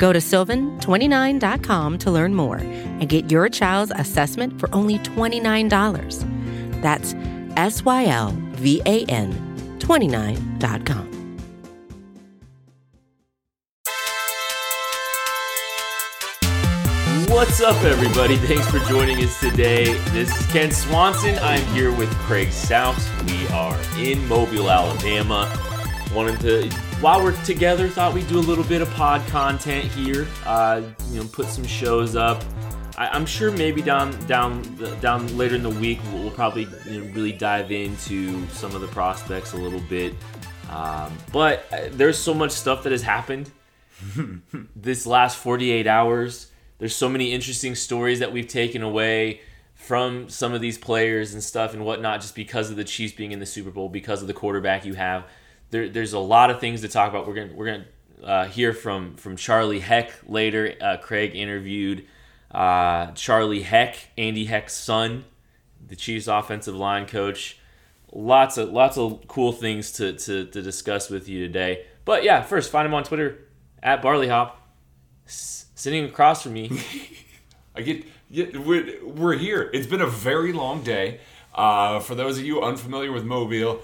Go to sylvan29.com to learn more and get your child's assessment for only $29. That's S Y L V A N 29.com. What's up, everybody? Thanks for joining us today. This is Kent Swanson. I'm here with Craig Stout. We are in Mobile, Alabama. Wanted to, while we're together, thought we'd do a little bit of pod content here. Uh, you know, put some shows up. I, am sure maybe down, down, down later in the week, we'll, we'll probably you know, really dive into some of the prospects a little bit. Um, but uh, there's so much stuff that has happened this last 48 hours there's so many interesting stories that we've taken away from some of these players and stuff and whatnot just because of the Chiefs being in the Super Bowl, because of the quarterback you have. There, there's a lot of things to talk about. We're gonna we're gonna uh, hear from from Charlie Heck later. Uh, Craig interviewed uh, Charlie Heck, Andy Heck's son, the Chiefs offensive line coach. Lots of lots of cool things to, to, to discuss with you today. But yeah, first find him on Twitter at BarleyHop sitting across from me. I get, yeah, we're, we're here. It's been a very long day. Uh, for those of you unfamiliar with Mobile,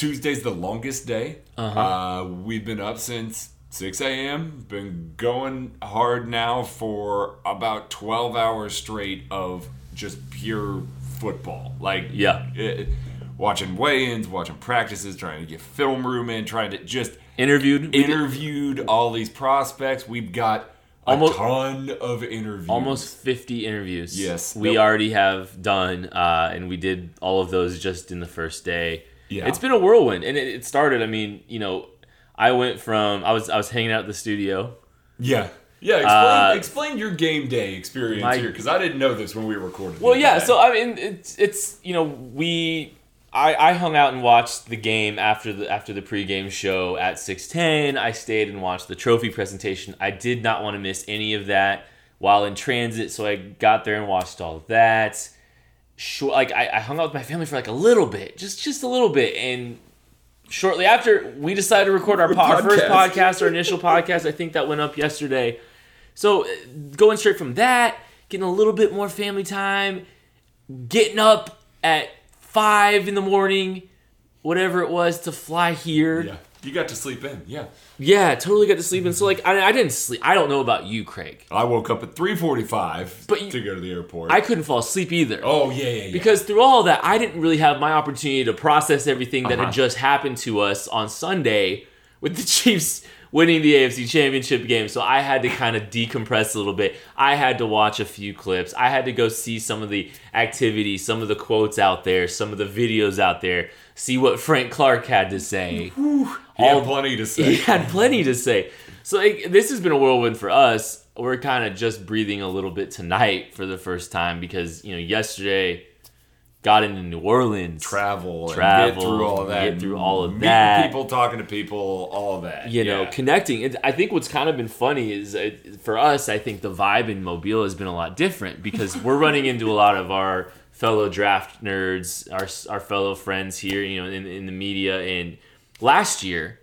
Tuesday's the longest day. Uh-huh. Uh, we've been up since 6 a.m. Been going hard now for about 12 hours straight of just pure football. Like, yeah. It, watching weigh-ins, watching practices, trying to get film room in, trying to just interviewed interviewed all these prospects. We've got almost, a ton of interviews. Almost 50 interviews. Yes. We nope. already have done, uh, and we did all of those just in the first day. Yeah. It's been a whirlwind, and it, it started. I mean, you know, I went from I was I was hanging out at the studio. Yeah. Yeah, explain, uh, explain your game day experience my, here because I didn't know this when we recorded. Well, yeah, so I mean, it's it's you know we I, I hung out and watched the game after the after the pregame show at 610. I stayed and watched the trophy presentation. I did not want to miss any of that while in transit, so I got there and watched all of that. Sure, like I, I hung out with my family for like a little bit, just just a little bit, and shortly after we decided to record our, po- our first podcast, our initial podcast. I think that went up yesterday. So going straight from that, getting a little bit more family time, getting up at five in the morning, whatever it was, to fly here. Yeah. You got to sleep in, yeah. Yeah, totally got to sleep in. So like, I, I didn't sleep. I don't know about you, Craig. I woke up at three forty-five but to go to the airport. I couldn't fall asleep either. Oh yeah, yeah, yeah. Because through all that, I didn't really have my opportunity to process everything that uh-huh. had just happened to us on Sunday with the Chiefs winning the AFC Championship game. So I had to kind of decompress a little bit. I had to watch a few clips. I had to go see some of the activity, some of the quotes out there, some of the videos out there, see what Frank Clark had to say. he had plenty to say. He had plenty to say. So like, this has been a whirlwind for us. We're kind of just breathing a little bit tonight for the first time because, you know, yesterday got into New Orleans, travel, travel, get through all of that, get through all of that, people, talking to people, all of that. You know, connecting. I think what's kind of been funny is uh, for us. I think the vibe in Mobile has been a lot different because we're running into a lot of our fellow draft nerds, our our fellow friends here, you know, in, in the media. And last year,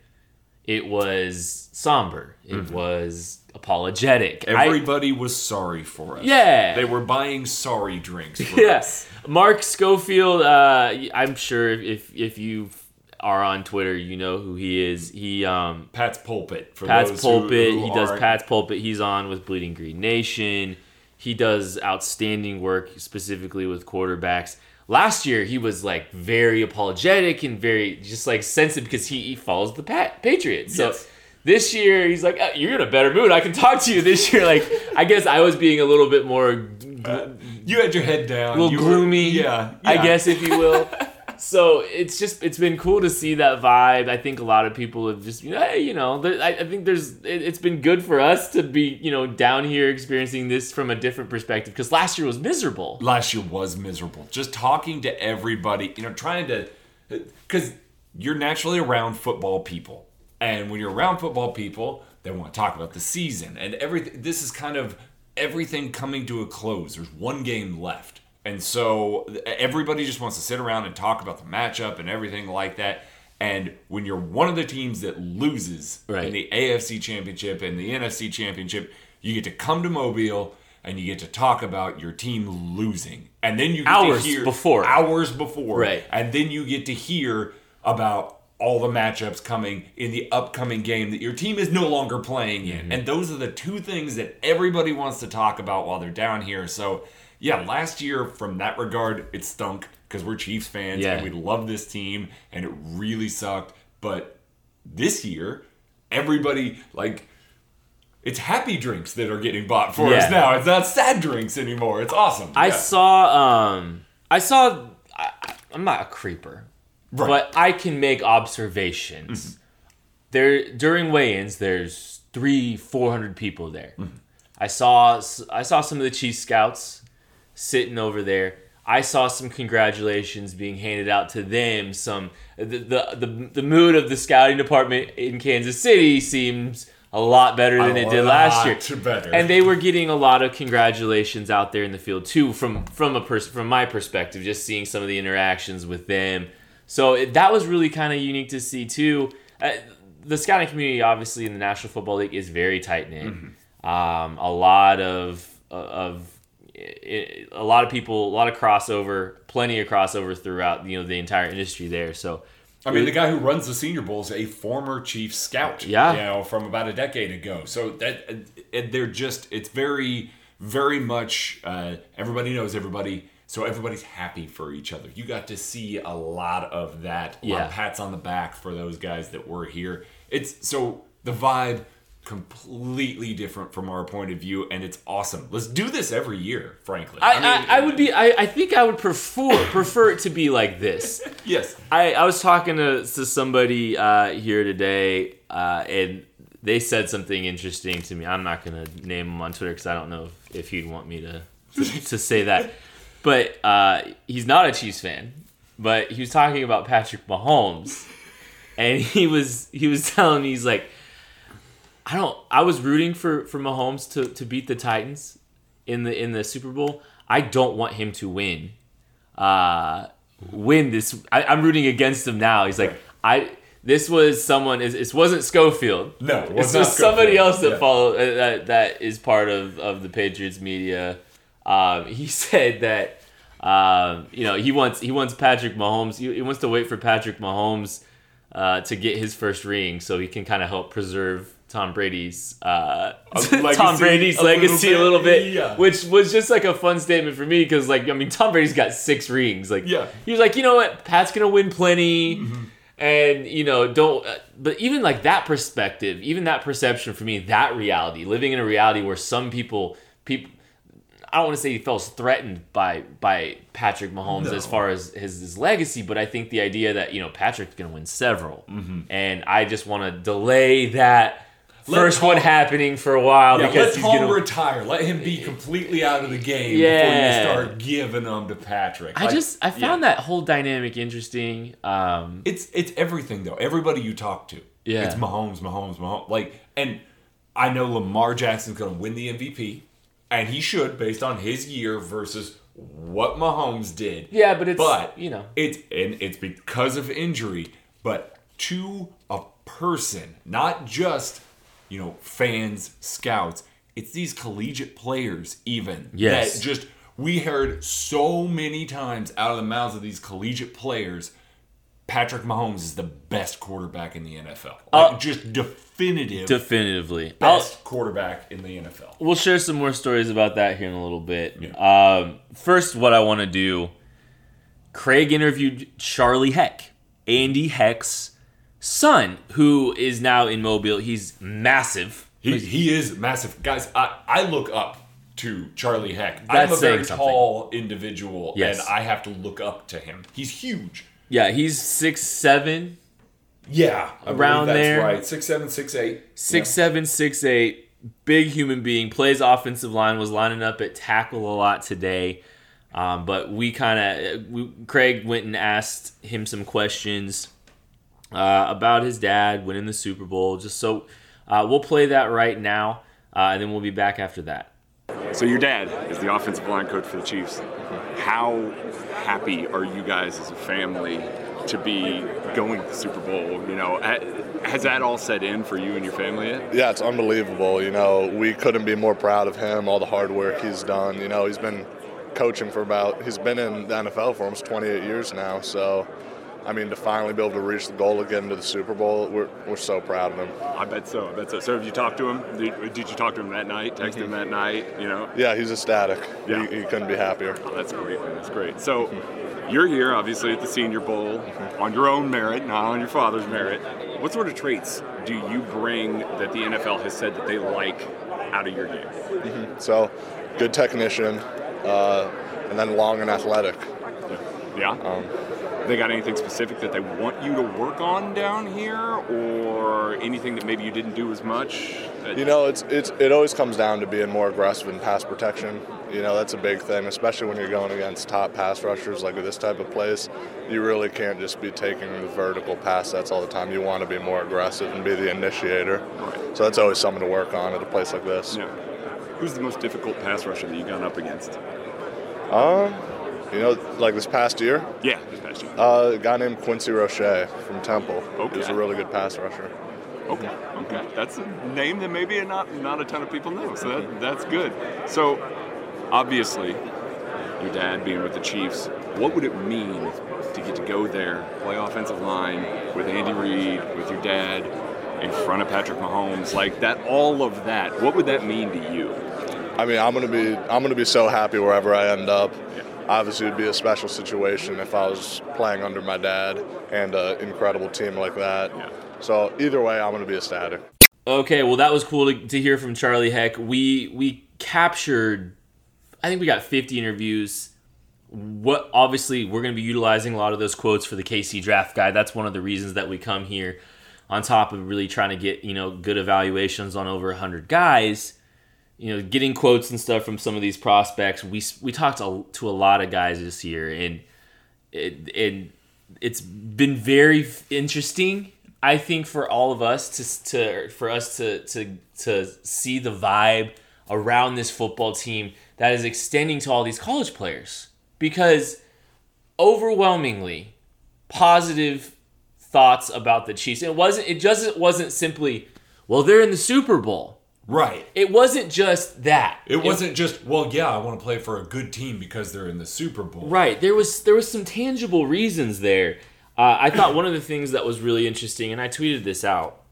it was somber. It mm-hmm. was apologetic. Everybody I, was sorry for us. Yeah, they were buying sorry drinks. For yes. Mark Schofield. Uh, I'm sure if if you are on Twitter, you know who he is. He um Pats Pulpit. For Pats Pulpit. Who, who he does Pats Pulpit. He's on with Bleeding Green Nation. He does outstanding work specifically with quarterbacks. Last year he was like very apologetic and very just like sensitive because he, he follows the Pat Patriots. So yes this year, he's like, oh, "You're in a better mood. I can talk to you." This year, like, I guess I was being a little bit more. Uh, you had your head down. A little you gloomy. Were, yeah, yeah, I guess if you will. so it's just it's been cool to see that vibe. I think a lot of people have just you know, hey, you know, I, I think there's it, it's been good for us to be you know down here experiencing this from a different perspective because last year was miserable. last year was miserable. Just talking to everybody, you know, trying to, because you're naturally around football people, and when you're around football people, they want to talk about the season and everything. This is kind of everything coming to a close. There's one game left, and so everybody just wants to sit around and talk about the matchup and everything like that. And when you're one of the teams that loses Right. in the AFC Championship and the NFC Championship, you get to come to Mobile and you get to talk about your team losing. And then you get Hours to hear before. hours before. Right. And then you get to hear about all the matchups coming in the upcoming game that your team is no longer playing in. Mm-hmm. And those are the two things that everybody wants to talk about while they're down here. So, yeah, last year from that regard, it stunk because we're Chiefs fans Yeah. and we love this team and it really sucked. But this year, everybody like it's happy drinks that are getting bought for Yeah. us now. It's not sad drinks anymore. It's awesome. I Yeah. saw um I saw I, I'm not a creeper, Right. but I can make observations. There during weigh-ins, there's three, four hundred people there. I saw I saw some of the Chief Scouts sitting over there. I saw some congratulations being handed out to them. Some the the the, the mood of the scouting department in Kansas City seems a lot better than A it did last year. better. And they were getting a lot of congratulations out there in the field too, from from a pers- from my perspective, just seeing some of the interactions with them. So it, that was really kind of unique to see too. Uh, the scouting community, obviously, in the National Football League, is very tight knit. Mm-hmm. Um, a lot of of i- a lot of people, a lot of crossover, plenty of crossover throughout you know the entire industry there. So I mean, the guy who runs the Senior Bowl is a former Chief Scout. Yeah. you know, from about a decade ago. So that they're just it's very, very much uh, everybody knows everybody. So everybody's happy for each other. You got to see a lot of that. A lot of Yeah. pats on the back for those guys that were here. It's so the vibe completely different from our point of view, and it's awesome. Let's do this every year, frankly. I, I, I would be I, I think I would prefer prefer it to be like this. yes. I, I was talking to, to somebody uh, here today, uh, and they said something interesting to me. I'm not gonna name him on Twitter because I don't know if, if he'd want me to to say that. But uh, he's not a Chiefs fan. But he was talking about Patrick Mahomes, and he was he was telling me he's like, I don't. I was rooting for for Mahomes to to beat the Titans in the in the Super Bowl. I don't want him to win. Uh, win this. I, I'm rooting against him now. He's like, I. This was someone. It, it wasn't Schofield. No, it was was, somebody else that Yeah. follow uh, that that is part of of the Patriots media. Um, he said that um, you know he wants he wants Patrick Mahomes. He, he wants to wait for Patrick Mahomes uh, to get his first ring so he can kind of help preserve Tom Brady's uh, Tom legacy Brady's a little legacy bit. a little bit, Yeah. which was just like a fun statement for me because like I mean Tom Brady's got six rings. Like Yeah. he was like you know what Pat's gonna win plenty. And you know, don't. Uh, but even like that perspective, even that perception for me, that reality, living in a reality where some people, people, I don't want to say he feels threatened by by Patrick Mahomes No. as far as his, his legacy, but I think the idea that you know Patrick's going to win several, and I just want to delay that Let first one happening for a while Yeah, because let he's to. retire. Let him be completely out of the game Yeah. before you start giving them to Patrick. I Like, just I found that whole dynamic interesting. Um, it's it's everything though. Everybody you talk to, Yeah. it's Mahomes, Mahomes, Mahomes. Like, and I know Lamar Jackson's going to win the MVP, and he should based on his year versus what Mahomes did. yeah, but it's but you know it's and it's because of injury, but to a person, not just you know fans, scouts. It's these collegiate players even Yes. that just we heard so many times out of the mouths of these collegiate players. Patrick Mahomes is the best quarterback in the NFL. Like, Uh, just definitive definitively. I'll- best quarterback in the NFL. We'll share some more stories about that here in a little bit. Um, first, what I want to do Craig interviewed Charlie Heck, Andy Heck's son, who is now in Mobile. He's massive. He, he is massive. Guys, I, I look up to Charlie Heck. That's I'm a very something. tall individual, Yes. and I have to look up to him. He's huge. Yeah, he's six seven, Yeah, I Around that's there. right. Six seven, six eight. six seven, six eight, big human being. Plays offensive line. Was lining up at tackle a lot today. Um, but we kind of, Craig went and asked him some questions uh, about his dad winning the Super Bowl. Just so uh, we'll play that right now, uh, and then we'll be back after that. So your dad is the offensive line coach for the Chiefs. How happy are you guys as a family to be going to the Super Bowl? You know, has that all set in for you and your family yet? Yeah, it's unbelievable. You know, we couldn't be more proud of him, all the hard work he's done. You know, he's been coaching for about, he's been in the NFL for almost 28 years now. So, I mean, to finally be able to reach the goal of getting to the Super Bowl, we're, we're so proud of him. I bet so. I bet so. So have you talked to him? Did, did you talk to him that night? Text him that night? You know? Yeah, he's ecstatic. Yeah. He, he couldn't be happier. Oh, that's great. That's great. So you're here, obviously, at the Senior Bowl on your own merit, not on your father's merit. What sort of traits do you bring that the NFL has said that they like out of your game? So, good technician, uh, and then long and athletic. Yeah. Um, they got anything specific that they want you to work on down here, or anything that maybe you didn't do as much? You know, it's it's it always comes down to being more aggressive in pass protection. You know, that's a big thing, especially when you're going against top pass rushers like this type of place. You really can't just be taking the vertical pass sets all the time. You want to be more aggressive and be the initiator. Right. So that's always something to work on at a place like this. Yeah. Who's the most difficult pass rusher that you have gone up against? Um, you know, like this past year, Yeah, this past year. uh, a guy named Quincy Roche from Temple. Okay. He's a really good pass rusher. Okay, okay, that's a name that maybe not not a ton of people know. So that, that's good. So obviously, your dad being with the Chiefs, what would it mean to get to go there, play offensive line with Andy Reid, with your dad, in front of Patrick Mahomes, like that? All of that, what would that mean to you? I mean, I'm gonna be I'm gonna be so happy wherever I end up. Yeah. Obviously, it'd be a special situation if I was playing under my dad and an incredible team like that. Yeah. So either way, I'm gonna be ecstatic. Okay, well that was cool to, to hear from Charlie Heck. We we captured, I think we got 50 interviews. What obviously we're going to be utilizing a lot of those quotes for the KC Draft Guide. That's one of the reasons that we come here. On top of really trying to get you know good evaluations on over 100 guys, you know, getting quotes and stuff from some of these prospects. We we talked to, a lot of guys this year, and it, it it's been very interesting. I think for all of us to to for us to to to see the vibe around this football team that is extending to all these college players because overwhelmingly positive thoughts about the Chiefs. It wasn't it just wasn't simply well they're in the Super Bowl. Right. It wasn't just that. It wasn't just well, yeah, I want to play for a good team because they're in the Super Bowl. Right. There was there was some tangible reasons there. Uh, I thought one of the things that was really interesting, and I tweeted this out.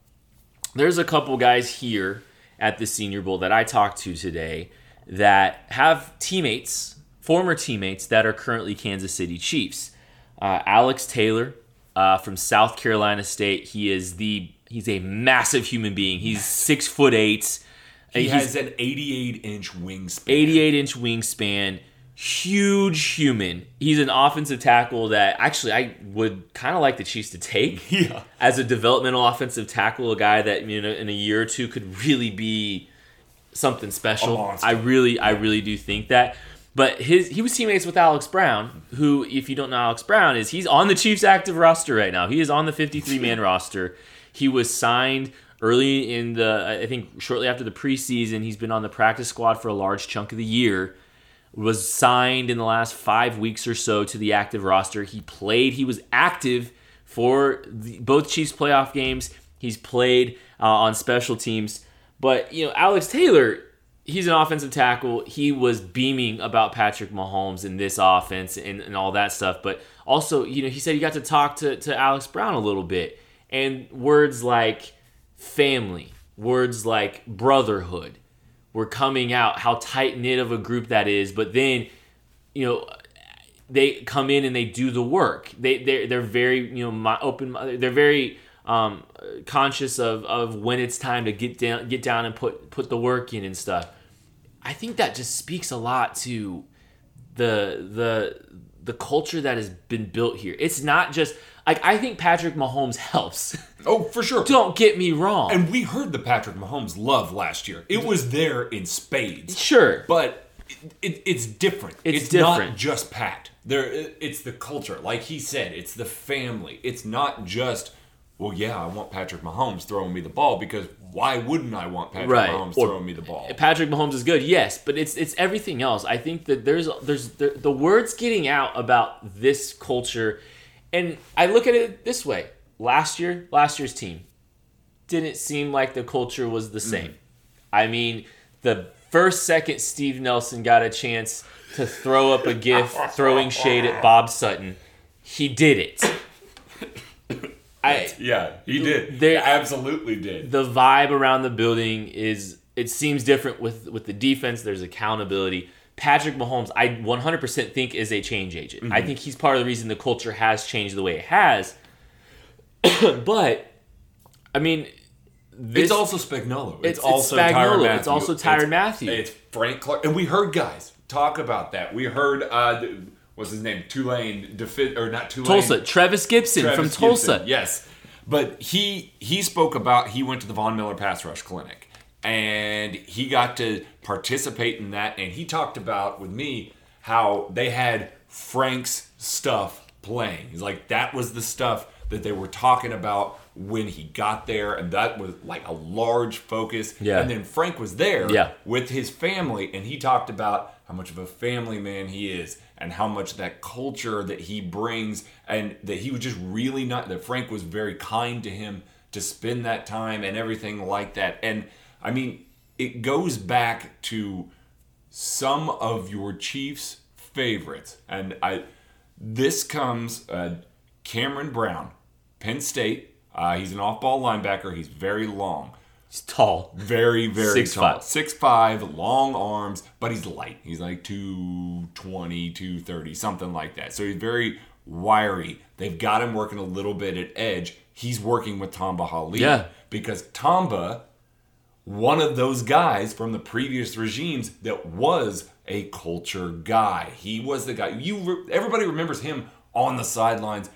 There's a couple guys here at the Senior Bowl that I talked to today that have teammates, former teammates that are currently Kansas City Chiefs. Uh, Alex Taylor uh, from South Carolina State. He is the he's a massive human being. He's six foot eight. He has an 88 inch wingspan. 88 inch wingspan, huge human. He's an offensive tackle that actually I would kind of like the Chiefs to take Yeah. as a developmental offensive tackle, a guy that you know in a year or two could really be something special. I really, I really do think that. But his he was teammates with Alex Brown, who, if you don't know Alex Brown, is he's on the Chiefs active roster right now. He is on the 53 man roster. He was signed early in the I think shortly after the preseason. He's been on the practice squad for a large chunk of the year. Was signed in the last five weeks or so to the active roster. He played. He was active for the, both Chiefs playoff games. He's played uh, on special teams. But you know, Alex Taylor, he's an offensive tackle. He was beaming about Patrick Mahomes in this offense and, and all that stuff. But also, you know, he said he got to talk to, to Alex Brown a little bit. And words like family, words like brotherhood were coming out, how tight knit of a group that is. But then, you know, they come in and they do the work. They they're, they're very you know open. They're very um, conscious of, of when it's time to get down get down and put put the work in and stuff. I think that just speaks a lot to the the the culture that has been built here. It's not just like I think Patrick Mahomes helps. Oh, for sure. Don't get me wrong. And we heard the Patrick Mahomes love last year. It was there in spades. sure. But it, it, it's different. It's not different. just Pat. There, it's the culture. Like he said, it's the family. It's not just. Well, yeah, I want Patrick Mahomes throwing me the ball because why wouldn't I want Patrick Right. Mahomes Or- throwing me the ball? Patrick Mahomes is good, yes, but it's it's everything else. I think that there's there's there, the words getting out about this culture, and I look at it this way: last year, last year's team didn't seem like the culture was the same. I mean, the first second Steve Nelson got a chance to throw up a gif throwing shade at Bob Sutton, he did it. I Yeah, he did. There- He absolutely did. the vibe around the building is it seems different with with the defense there's accountability patrick mahomes i 100% think is a change agent i think he's part of the reason the culture has changed the way it has but i mean this, It's also Spagnuolo. It's, It's- it's also Spagnuolo. Tyrann Mathieu. It's also Tyrann Mathieu. It's Frank Clark. And we heard guys talk about that. We heard, uh, what's his name? Tulane, Defi- or not Tulane. tulsa trevis gipson Trevis from Gipson, tulsa Yes. But he he spoke about he went to the Von Miller Pass Rush Clinic and he got to participate in that and he talked about with me how they had Frank's stuff playing. He's like that was the stuff that they were talking about when he got there and that was like a large focus. Yeah. And then Frank was there Yeah. with his family and he talked about how much of a family man he is and how much that culture that he brings and that he was just really not that Frank was very kind to him to spend that time and everything like that and I mean it goes back to some of your Chiefs favorites and I this comes uh, Cameron Brown Penn State uh, he's an off-ball linebacker he's very long he's tall very, very Six tall. five. Six five, long arms, but he's light. He's like 220, 230, something like that. So he's very wiry. They've got him working a little bit at edge. He's working with Tamba Hali. Yeah. Because Tamba, one of those guys from the previous regimes that was a culture guy. He was the guy. You re- everybody remembers him on the sidelines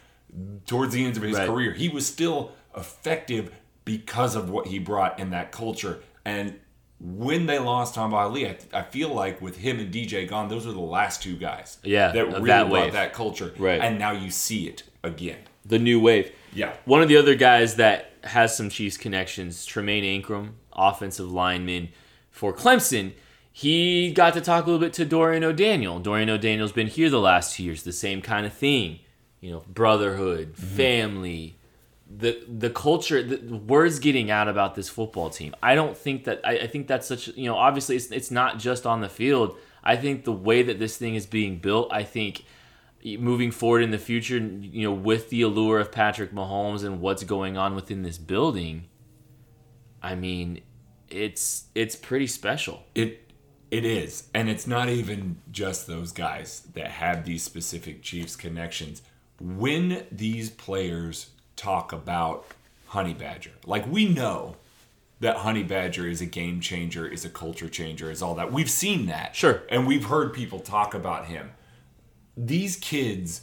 towards the end of his Right. career. He was still effective because of what he brought in that culture. And when they lost Tamba Hali, I, I feel like with him and DJ gone, those are the last two guys. Yeah, that really that brought that culture. Right. and now you see it again. the new wave Yeah. One of the other guys that has some Chiefs connections, Tremayne Anchrum, offensive lineman for Clemson. He got to talk a little bit to Dorian O'Daniel. Dorian O'Daniel's been here the last two years, the same kind of thing. You know, brotherhood, mm-hmm. family, the the culture, the words getting out about this football team. I don't think that I, I think that's such you know, obviously it's it's not just on the field. I think the way that this thing is being built, I think moving forward in the future, you know, with the allure of Patrick Mahomes and what's going on within this building, I mean, it's it's pretty special. It it is, and it's not even just those guys that have these specific Chiefs connections. When these players talk about Honey Badger, like we know that Honey Badger is a game changer, is a culture changer, is all that. We've seen that, Sure. and we've heard people talk about him. These kids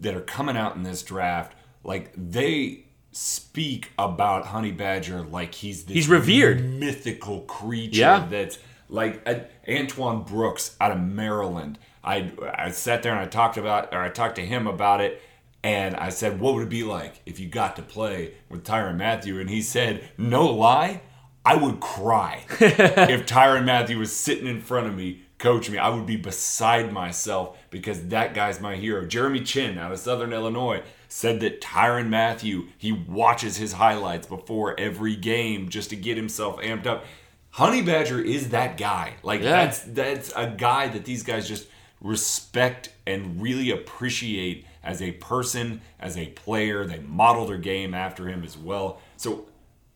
that are coming out in this draft, like they speak about Honey Badger like he's this He's revered. mythical creature Yeah. that's like uh, Antoine Brooks out of Maryland. I I sat there and I talked about or I talked to him about it and I said, "What would it be like if you got to play with Tyrann Mathieu?" And he said, "No lie, I would cry if Tyrann Mathieu was sitting in front of me coaching me. I would be beside myself because that guy's my hero." Jeremy Chinn out of Southern Illinois said that Tyrann Mathieu, he watches his highlights before every game just to get himself amped up. Honey Badger is that guy. Like Yeah. that's that's a guy that these guys just respect and really appreciate as a person, as a player. They model their game after him as well. So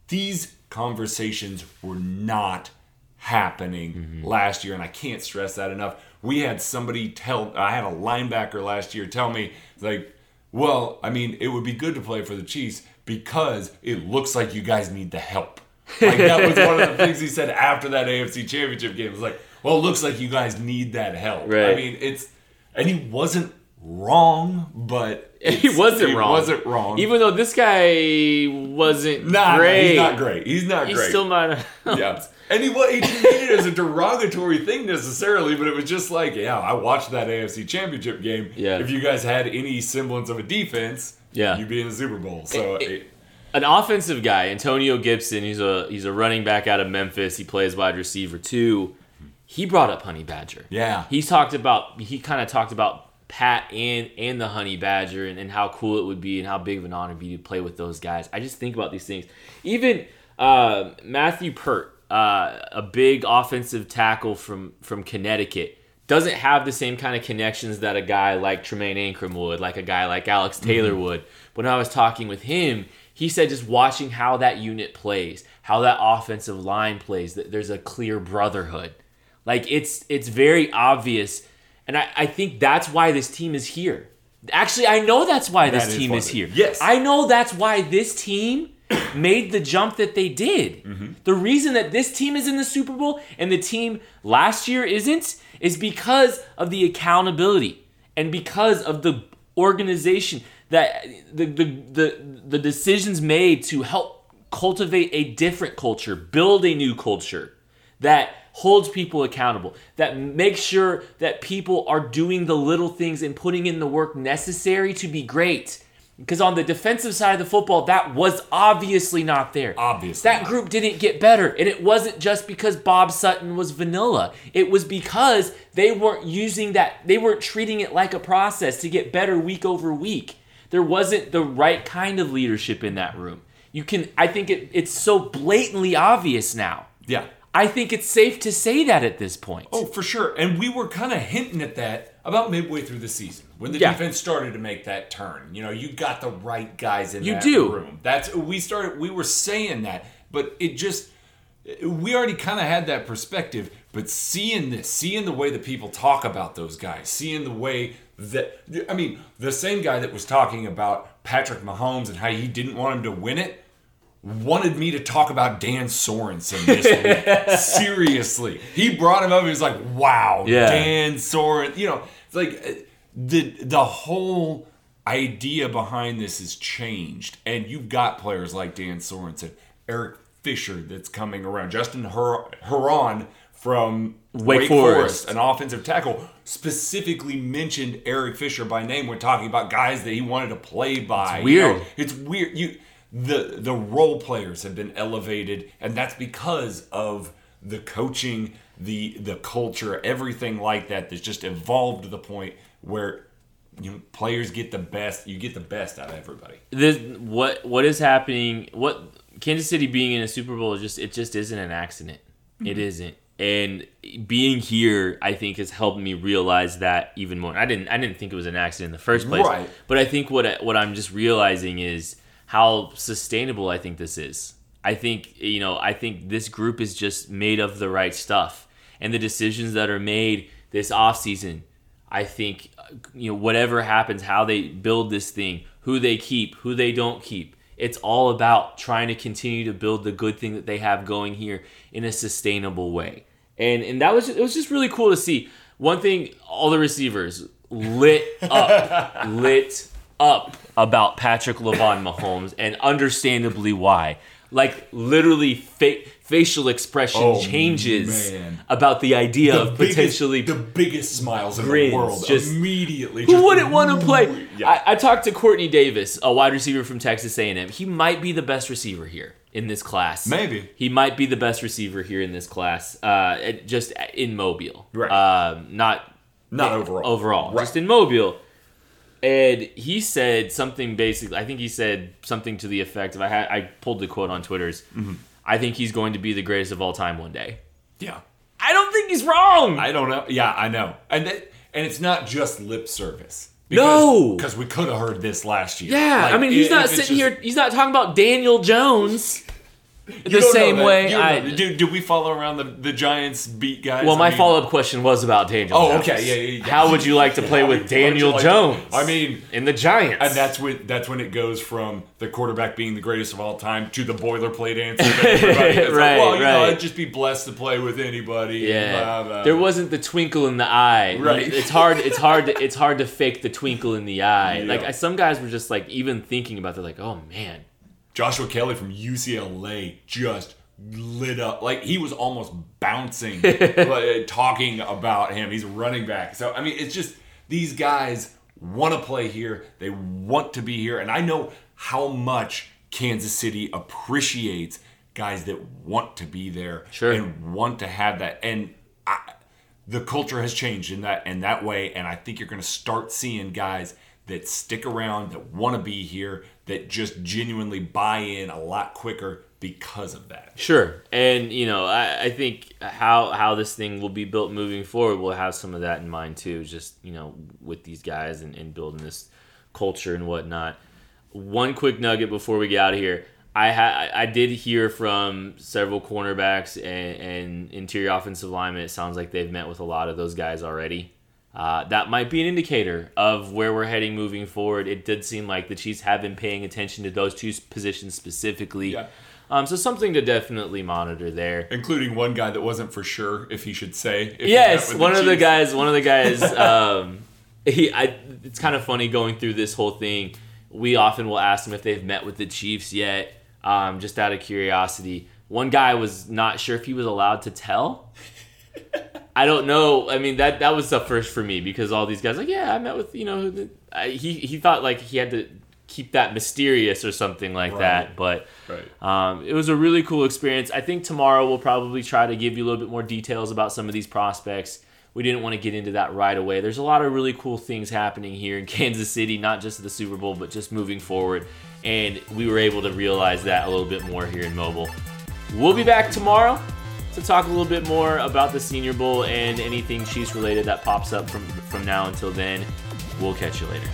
these conversations were not happening mm-hmm. last year, and I can't stress that enough. We had somebody tell, I had a linebacker last year tell me, like, well, I mean, it would be good to play for the Chiefs because it looks like you guys need the help. Like that was one of the things he said after that AFC Championship game. It was like, well, it looks like you guys need that help. I mean, it's and he wasn't wrong, but he wasn't it wrong. Wasn't wrong. Even though this guy wasn't nah, great. he's not great. He's not He great. still might have. yeah. And he, he didn't mean it as a derogatory thing necessarily, but it was just like, yeah, I watched that AFC Championship game. Yeah. If you guys had any semblance of a defense, Yeah. you'd be in the Super Bowl. So, It- it- An offensive guy, Antonio Gibson. He's a he's a running back out of Memphis. He plays wide receiver too. He brought up Honey Badger. Yeah. He's talked about. He kind of talked about Pat and and the Honey Badger and, and how cool it would be and how big of an honor it'd be to play with those guys. I just think about these things. Even uh, Matthew Peart, uh, a big offensive tackle from from Connecticut, doesn't have the same kind of connections that a guy like Tremayne Anchrum would, like a guy like Alex Taylor would. When I was talking with him, he said just watching how that unit plays, how that offensive line plays, that there's a clear brotherhood. Like it's it's very obvious, and I, I think that's why this team is here. Actually, I know that's why this team why is here. yes. I know that's why this team made the jump that they did. Mm-hmm. The reason that this team is in the Super Bowl and the team last year isn't is because of the accountability and because of the organization that the the the, the decisions made to help cultivate a different culture, build a new culture that holds people accountable, that makes sure that people are doing the little things and putting in the work necessary to be great. Because on the defensive side of the football, that was obviously not there. Obviously That not. group didn't get better. And it wasn't just because Bob Sutton was vanilla. It was because they weren't using that, they weren't treating it like a process to get better week over week. There wasn't the right kind of leadership in that room. You can, I think it, it's so blatantly obvious now. yeah. I think it's safe to say that at this point. Oh, for sure. And we were kind of hinting at that about midway through the season when the Yeah. defense started to make that turn. You know, you got the right guys in You that do. room. That's we started. We were saying that, but it just we already kind of had that perspective. But seeing this, seeing the way that people talk about those guys, seeing the way that I mean, the same guy that was talking about Patrick Mahomes and how he didn't want him to win it wanted me to talk about Dan Sorensen this week. Seriously. He brought him up. He was like, wow, Yeah. Dan Sorensen." You know, it's like the, the whole idea behind this has changed. And you've got players like Dan Sorensen, Eric Fisher that's coming around, Justin Her- Herron from Wake Wake, Forest. Forest, an offensive tackle, specifically mentioned Eric Fisher by name when talking about guys that he wanted to play by. It's You know, weird. it's weird. You the the role players have been elevated, and that's because of the coaching, the the culture, everything like that. That's just evolved to the point where you know players get the best. You get the best out of everybody. this what what is happening what Kansas City being in a Super Bowl is just it just isn't an accident. It mm-hmm. isn't. And being here I think has helped me realize that even more. I didn't I didn't think it was an accident in the first place. Right. But I think what I, what I'm just realizing is how sustainable I think this is. I think you know, I think this group is just made of the right stuff. And the decisions that are made this offseason I think you know whatever happens, how they build this thing, who they keep, who they don't keep. It's all about trying to continue to build the good thing that they have going here in a sustainable way. And and that was it was just really cool to see. One thing, all the receivers lit up, lit up about Patrick Lavon Mahomes, and understandably why. Like literally, fa- facial expression Oh, changes man. about the idea of biggest- potentially the biggest smiles in the world. just- immediately. who just wouldn't want to play? Yeah. I, I talked to Quartney Davis, a wide receiver from Texas A&M. He might be the best receiver here in this class. Maybe. he might be the best receiver here in this class. Uh, just in Mobile, Right. Um, not Not overall. Overall, Right. just in Mobile. And he said something basically. I think he said something to the effect of I had I pulled the quote on Twitter's. Mm-hmm. I think he's going to be the greatest of all time one day. yeah. I don't think he's wrong. I don't know. Yeah, I know. And that, and it's not just lip service. No. because we could have heard this last year. Yeah, Like, I mean, he's if not sitting just- here. He's not talking about Daniel Jones. The same way I. do, do we follow around the, the Giants beat guys? Well, I my mean- follow up question was about Daniel. Oh, Jones. okay, yeah, yeah, yeah. How would you like to play with would- how would you Daniel like Jones? I mean, in the Giants. And that's when that's when it goes from the quarterback being the greatest of all time to the boilerplate answer. That everybody like, Right, well, you know, right. I'd just be blessed to play with anybody. Yeah, blah, blah. there wasn't the twinkle in the eye. Right. It's hard. It's hard. To, it's hard to fake the twinkle in the eye. Yeah. Like I, some guys were just like even thinking about. They're like, oh man, Joshua Kelly from UCLA just lit up. Like he was almost bouncing, like, talking about him. He's a running back. So I mean, it's just these guys want to play here. They want to be here, and I know how much Kansas City appreciates guys that want to be there Sure. and want to have that. And I, the culture has changed in that in that way, and I think you're going to start seeing guys that stick around, that want to be here, that just genuinely buy in a lot quicker because of that. Sure, and you know, I, I think how how this thing will be built moving forward, we'll have some of that in mind too. Just you know, with these guys and, and building this culture and whatnot. One quick nugget before we get out of here. I ha- I did hear from several cornerbacks and, and interior offensive linemen. It sounds like they've met with a lot of those guys already. Uh, that might be an indicator of where we're heading moving forward. It did seem like the Chiefs have been paying attention to those two positions specifically. Yeah. Um, so something to definitely monitor there. Including one guy that wasn't for sure if he should say. If Yes, one of the guys. One of the guys. Um, he. I, it's kind of funny going through this whole thing. We often will ask them if they've met with the Chiefs yet, um, just out of curiosity. One guy was not sure if he was allowed to tell. I don't know. I mean that that was the first for me because all these guys like yeah I met with you know the, I, he he thought like he had to keep that mysterious or something like Right. that but Right. um, it was a really cool experience. I think tomorrow we'll probably try to give you a little bit more details about some of these prospects. We didn't want to get into that right away. There's a lot of really cool things happening here in Kansas City, not just the Super Bowl, but just moving forward. And we were able to realize that a little bit more here in Mobile. We'll be back tomorrow to talk a little bit more about the Senior Bowl and anything Chiefs related that pops up from from now until then. We'll catch you later.